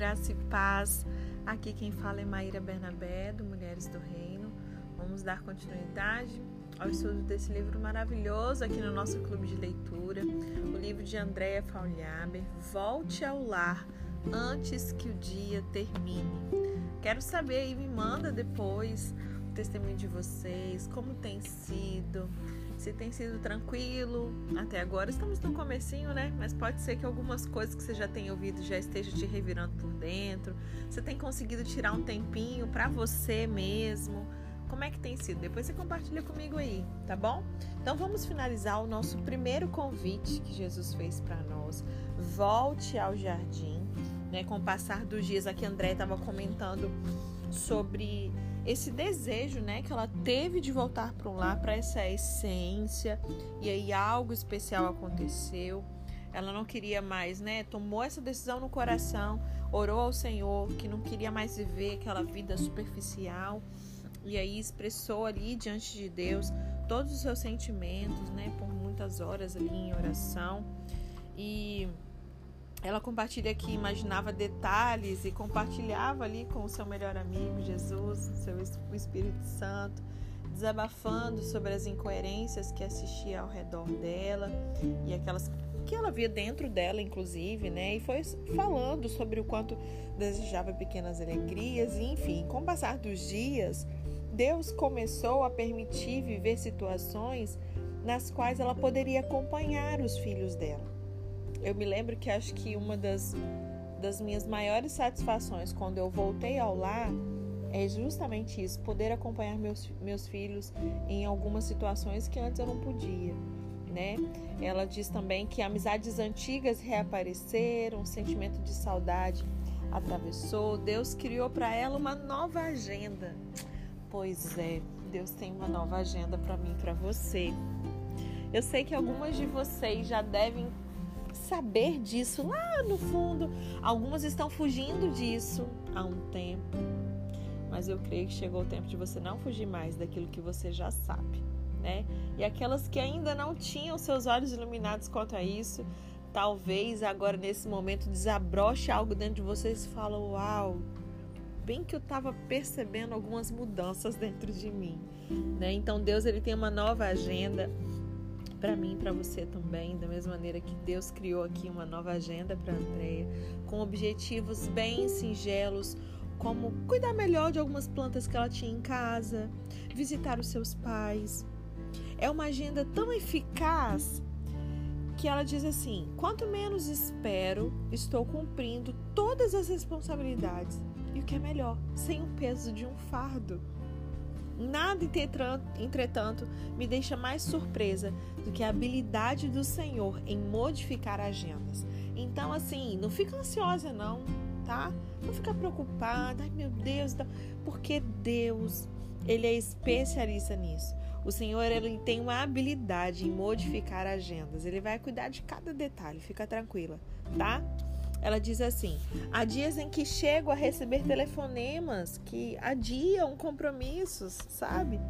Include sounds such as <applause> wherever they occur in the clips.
graça e paz. Aqui quem fala é Maíra Bernabé, do Mulheres do Reino. Vamos dar continuidade ao estudo desse livro maravilhoso aqui no nosso clube de leitura, o livro de Andréa Faulhaber, Volte ao Lar antes que o dia termine. Quero saber aí, me manda depois testemunho de vocês, como tem sido, se tem sido tranquilo até agora. Estamos no comecinho, né? Mas pode ser que algumas coisas que você já tenha ouvido já esteja te revirando por dentro. Você tem conseguido tirar um tempinho para você mesmo. Como é que tem sido? Depois você compartilha comigo aí, tá bom? Então vamos finalizar o nosso primeiro convite que Jesus fez para nós. Volte ao jardim, né? Com o passar dos dias, aqui André estava comentando sobre esse desejo, né, que ela teve de voltar para um lar, para essa essência, e aí algo especial aconteceu. Ela não queria mais, né? Tomou essa decisão no coração, orou ao Senhor que não queria mais viver aquela vida superficial. E aí expressou ali diante de Deus todos os seus sentimentos, né, por muitas horas ali em oração. E ela compartilha que imaginava detalhes e compartilhava ali com o seu melhor amigo, Jesus, seu, Espírito Santo, desabafando sobre as incoerências que assistia ao redor dela e aquelas que ela via dentro dela, inclusive, né? E foi falando sobre o quanto desejava pequenas alegrias, e enfim, com o passar dos dias, Deus começou a permitir viver situações nas quais ela poderia acompanhar os filhos dela eu me lembro que acho que uma das, das minhas maiores satisfações quando eu voltei ao lar é justamente isso, poder acompanhar meus, meus filhos em algumas situações que antes eu não podia. Né? Ela diz também que amizades antigas reapareceram, um sentimento de saudade atravessou, Deus criou para ela uma nova agenda. Pois é, Deus tem uma nova agenda para mim, para você. Eu sei que algumas de vocês já devem saber disso lá no fundo. Algumas estão fugindo disso há um tempo. Mas eu creio que chegou o tempo de você não fugir mais daquilo que você já sabe, né? E aquelas que ainda não tinham seus olhos iluminados quanto a isso, talvez agora nesse momento desabroche algo dentro de vocês e fala: "Uau, bem que eu estava percebendo algumas mudanças dentro de mim", né? Então Deus ele tem uma nova agenda para mim e para você também, da mesma maneira que Deus criou aqui uma nova agenda para Andréia, com objetivos bem singelos, como cuidar melhor de algumas plantas que ela tinha em casa, visitar os seus pais. É uma agenda tão eficaz que ela diz assim: quanto menos espero, estou cumprindo todas as responsabilidades. E o que é melhor, sem o peso de um fardo. Nada, entretanto, me deixa mais surpresa do que a habilidade do Senhor em modificar agendas. Então, assim, não fica ansiosa, não, tá? Não fica preocupada, ai meu Deus, porque Deus, Ele é especialista nisso. O Senhor, Ele tem uma habilidade em modificar agendas. Ele vai cuidar de cada detalhe, fica tranquila, tá? Ela diz assim: há dias em que chego a receber telefonemas que adiam compromissos, sabe?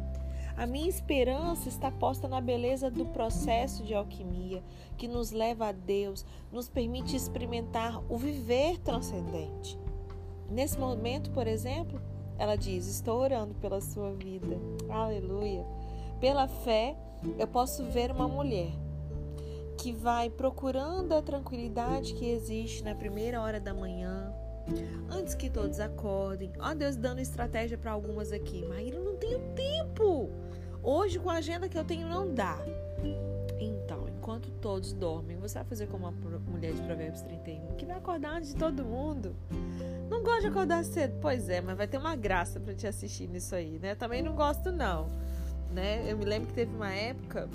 A minha esperança está posta na beleza do processo de alquimia que nos leva a Deus, nos permite experimentar o viver transcendente. Nesse momento, por exemplo, ela diz: Estou orando pela sua vida. Aleluia. Pela fé, eu posso ver uma mulher que vai procurando a tranquilidade que existe na primeira hora da manhã, antes que todos acordem. Ó, Deus dando estratégia para algumas aqui. Maíra, não tenho tempo. Hoje, com a agenda que eu tenho, não dá. Então, enquanto todos dormem, você vai fazer como a mulher de Provérbios 31, que vai acordar antes de todo mundo. Não gosta de acordar cedo? Pois é, mas vai ter uma graça para te assistir nisso aí, né? Também não gosto, não. Né? Eu me lembro que teve uma época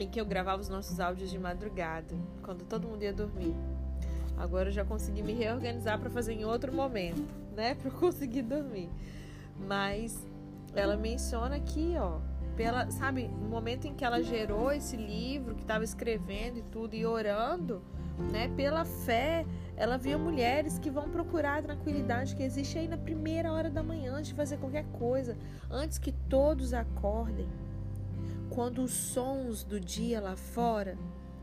em que eu gravava os nossos áudios de madrugada, quando todo mundo ia dormir. Agora eu já consegui me reorganizar para fazer em outro momento, né, <laughs> para conseguir dormir. Mas ela menciona aqui, ó, pela, sabe, no momento em que ela gerou esse livro, que estava escrevendo e tudo e orando, né, pela fé, ela via mulheres que vão procurar a tranquilidade que existe aí na primeira hora da manhã antes de fazer qualquer coisa, antes que todos acordem quando os sons do dia lá fora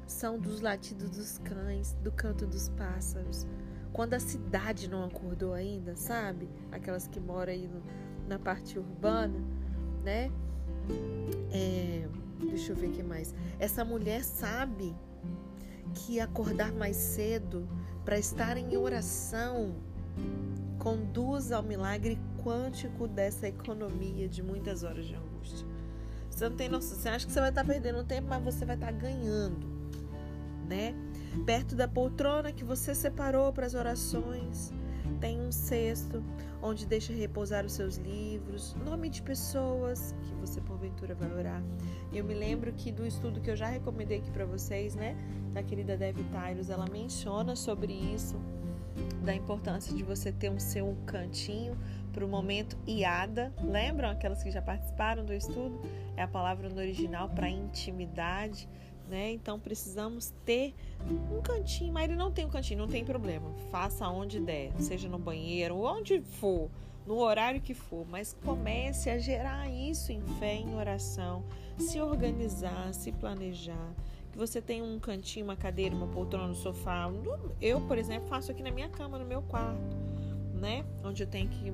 são dos latidos dos cães, do canto dos pássaros, quando a cidade não acordou ainda, sabe? Aquelas que moram aí no, na parte urbana, né? É, deixa eu ver o que mais. Essa mulher sabe que acordar mais cedo para estar em oração conduz ao milagre quântico dessa economia de muitas horas de angústia. Você não tem noção, você acha que você vai estar perdendo tempo, mas você vai estar ganhando, né? Perto da poltrona que você separou para as orações, tem um cesto onde deixa repousar os seus livros, nome de pessoas que você porventura vai orar. Eu me lembro que do estudo que eu já recomendei aqui para vocês, né, da querida Debbie Tyros, ela menciona sobre isso, da importância de você ter um seu cantinho para o momento iada. Lembram aquelas que já participaram do estudo? É a palavra no original para intimidade né? Então precisamos ter um cantinho, mas ele não tem um cantinho, não tem problema. Faça onde der, seja no banheiro, onde for, no horário que for, mas comece a gerar isso em fé, em oração, se organizar, se planejar. Que você tenha um cantinho, uma cadeira, uma poltrona no sofá. Eu, por exemplo, faço aqui na minha cama, no meu quarto, né? Onde eu tenho que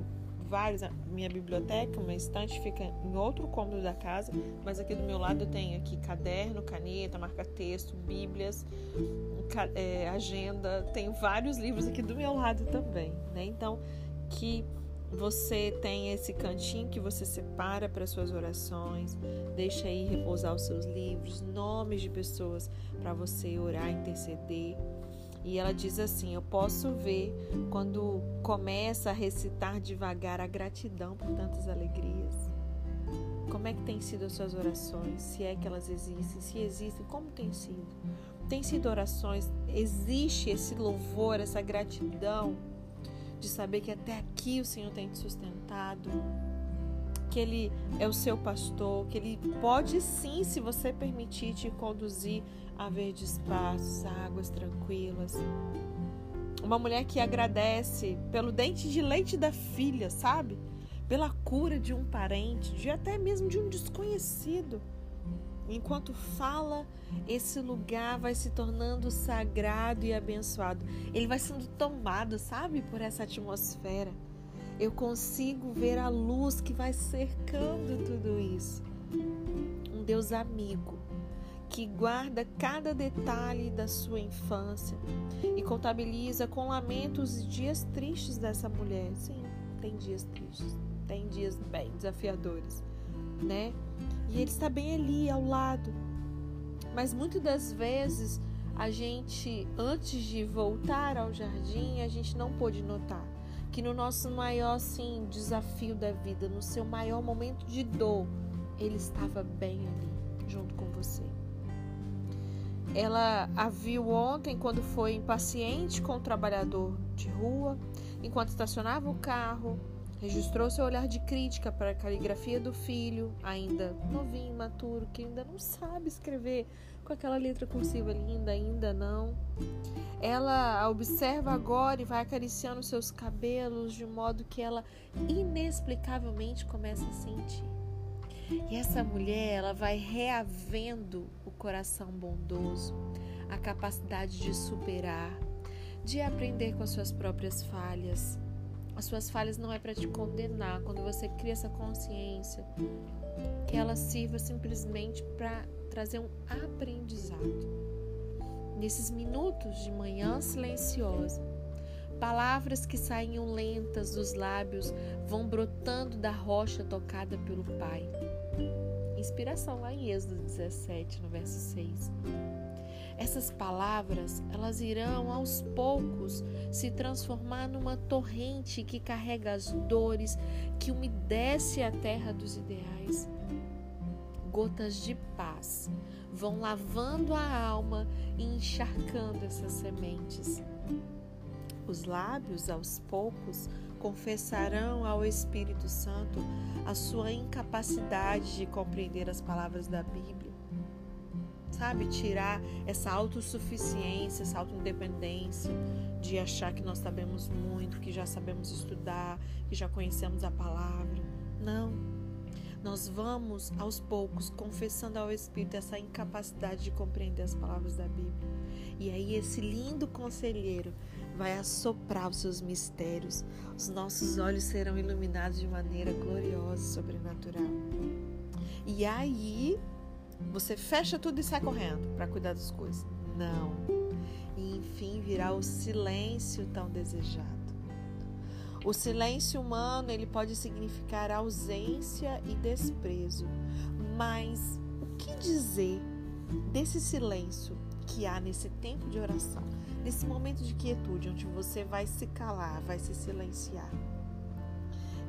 vários. Minha biblioteca, uma estante fica em outro cômodo da casa, mas aqui do meu lado eu tenho aqui caderno, caneta, marca-texto, bíblias, é, agenda. Tenho vários livros aqui do meu lado também, né? Então, que você tem esse cantinho que você separa para suas orações, deixa aí repousar os seus livros, nomes de pessoas para você orar, interceder. E ela diz assim: Eu posso ver quando começa a recitar devagar a gratidão por tantas alegrias. Como é que tem sido as suas orações? Se é que elas existem, se existem, como tem sido? Tem sido orações, existe esse louvor, essa gratidão de saber que até aqui o Senhor tem te sustentado, que Ele é o seu pastor, que Ele pode sim, se você permitir, te conduzir a verdes passos, águas tranquilas. Uma mulher que agradece pelo dente de leite da filha, sabe? Pela cura de um parente, de até mesmo de um desconhecido. Enquanto fala, esse lugar vai se tornando sagrado e abençoado. Ele vai sendo tomado, sabe, por essa atmosfera. Eu consigo ver a luz que vai cercando tudo isso. Um Deus amigo, que guarda cada detalhe da sua infância e contabiliza com lamentos os dias tristes dessa mulher. Sim, tem dias tristes, tem dias bem desafiadores, né? E ele está bem ali ao lado. Mas muitas das vezes a gente, antes de voltar ao jardim, a gente não pôde notar que no nosso maior sim, desafio da vida, no seu maior momento de dor, ele estava bem ali, junto com você. Ela a viu ontem quando foi impaciente com o trabalhador de rua, enquanto estacionava o carro, registrou seu olhar de crítica para a caligrafia do filho, ainda novinho, imaturo, que ainda não sabe escrever com aquela letra cursiva linda, ainda não. Ela a observa agora e vai acariciando seus cabelos de modo que ela inexplicavelmente começa a sentir. E essa mulher, ela vai reavendo o coração bondoso, a capacidade de superar, de aprender com as suas próprias falhas. As suas falhas não é para te condenar, quando você cria essa consciência, que ela sirva simplesmente para trazer um aprendizado. Nesses minutos de manhã silenciosa, Palavras que saíam lentas dos lábios vão brotando da rocha tocada pelo Pai. Inspiração lá em Êxodo 17, no verso 6. Essas palavras, elas irão aos poucos se transformar numa torrente que carrega as dores, que umedece a terra dos ideais. Gotas de paz vão lavando a alma e encharcando essas sementes. Os lábios, aos poucos, confessarão ao Espírito Santo a sua incapacidade de compreender as palavras da Bíblia. Sabe, tirar essa autossuficiência, essa autoindependência de achar que nós sabemos muito, que já sabemos estudar, que já conhecemos a palavra. Não. Nós vamos aos poucos confessando ao Espírito essa incapacidade de compreender as palavras da Bíblia. E aí esse lindo conselheiro vai assoprar os seus mistérios. Os nossos olhos serão iluminados de maneira gloriosa e sobrenatural. E aí, você fecha tudo e sai correndo para cuidar das coisas. Não. E enfim virá o silêncio tão desejado. O silêncio humano, ele pode significar ausência e desprezo. Mas o que dizer desse silêncio que há nesse tempo de oração? nesse momento de quietude, onde você vai se calar, vai se silenciar.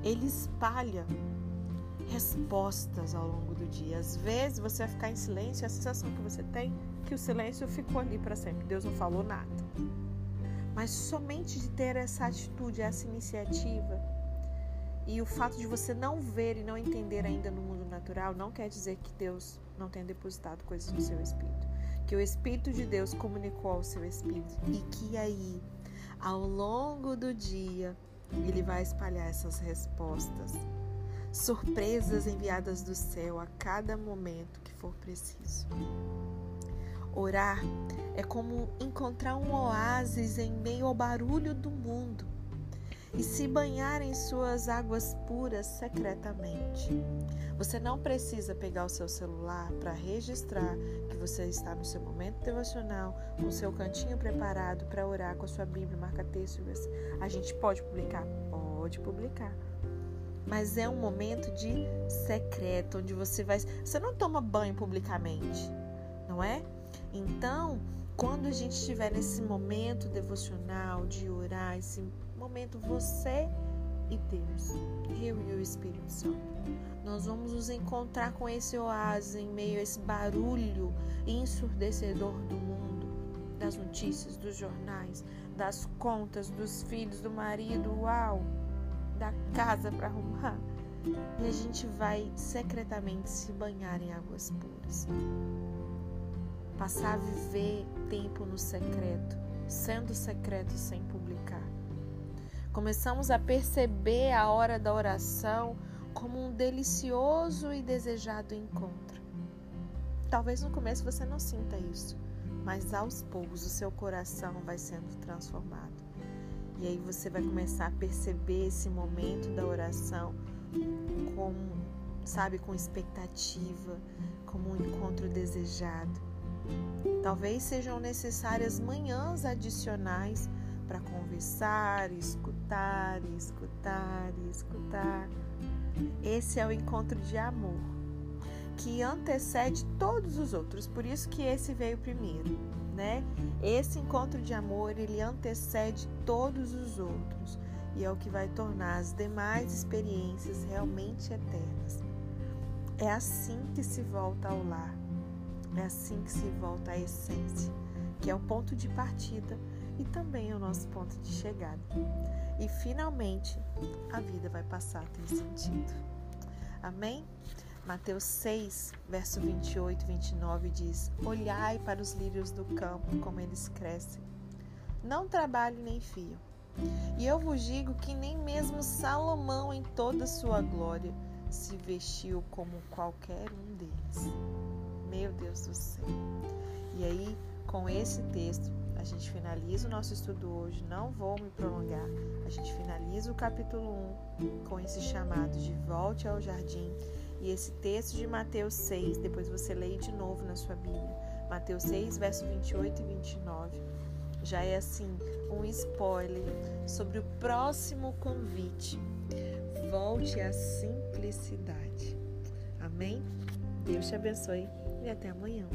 Ele espalha respostas ao longo do dia. Às vezes você vai ficar em silêncio a sensação que você tem é que o silêncio ficou ali para sempre. Deus não falou nada. Mas somente de ter essa atitude, essa iniciativa, e o fato de você não ver e não entender ainda no mundo natural, não quer dizer que Deus não tenha depositado coisas no seu espírito que o Espírito de Deus comunicou ao seu espírito e que aí, ao longo do dia, ele vai espalhar essas respostas, surpresas enviadas do céu a cada momento que for preciso. Orar é como encontrar um oásis em meio ao barulho do mundo e se banhar em suas águas puras secretamente. Você não precisa pegar o seu celular para registrar que você está no seu momento devocional, com o seu cantinho preparado para orar com a sua Bíblia, marca texto. A gente pode publicar? Pode publicar. Mas é um momento de secreto, onde você vai. Você não toma banho publicamente, não é? Então, quando a gente estiver nesse momento devocional de orar, esse momento você e Deus, eu e o Espírito Santo. Nós vamos nos encontrar com esse oásis em meio a esse barulho ensurdecedor do mundo, das notícias, dos jornais, das contas, dos filhos, do marido, uau, da casa para arrumar. E a gente vai secretamente se banhar em águas puras. Passar a viver tempo no secreto, sendo secreto sem publicar Começamos a perceber a hora da oração como um delicioso e desejado encontro. Talvez no começo você não sinta isso, mas aos poucos o seu coração vai sendo transformado. E aí você vai começar a perceber esse momento da oração como, sabe, com expectativa, como um encontro desejado. Talvez sejam necessárias manhãs adicionais para conversar, escutar, escutar, escutar. Esse é o encontro de amor que antecede todos os outros, por isso que esse veio primeiro, né? Esse encontro de amor, ele antecede todos os outros e é o que vai tornar as demais experiências realmente eternas. É assim que se volta ao lar. É assim que se volta à essência, que é o ponto de partida e também é o nosso ponto de chegada. E finalmente a vida vai passar a ter sentido. Amém? Mateus 6, verso 28 e 29 diz: Olhai para os lírios do campo, como eles crescem. Não trabalhem nem fiam. E eu vos digo que nem mesmo Salomão, em toda a sua glória, se vestiu como qualquer um deles. Meu Deus do céu. E aí, com esse texto, gente finaliza o nosso estudo hoje, não vou me prolongar. A gente finaliza o capítulo 1 com esse chamado de volte ao jardim e esse texto de Mateus 6, depois você leia de novo na sua Bíblia. Mateus 6, verso 28 e 29. Já é assim um spoiler sobre o próximo convite. Volte à simplicidade. Amém? Deus te abençoe e até amanhã.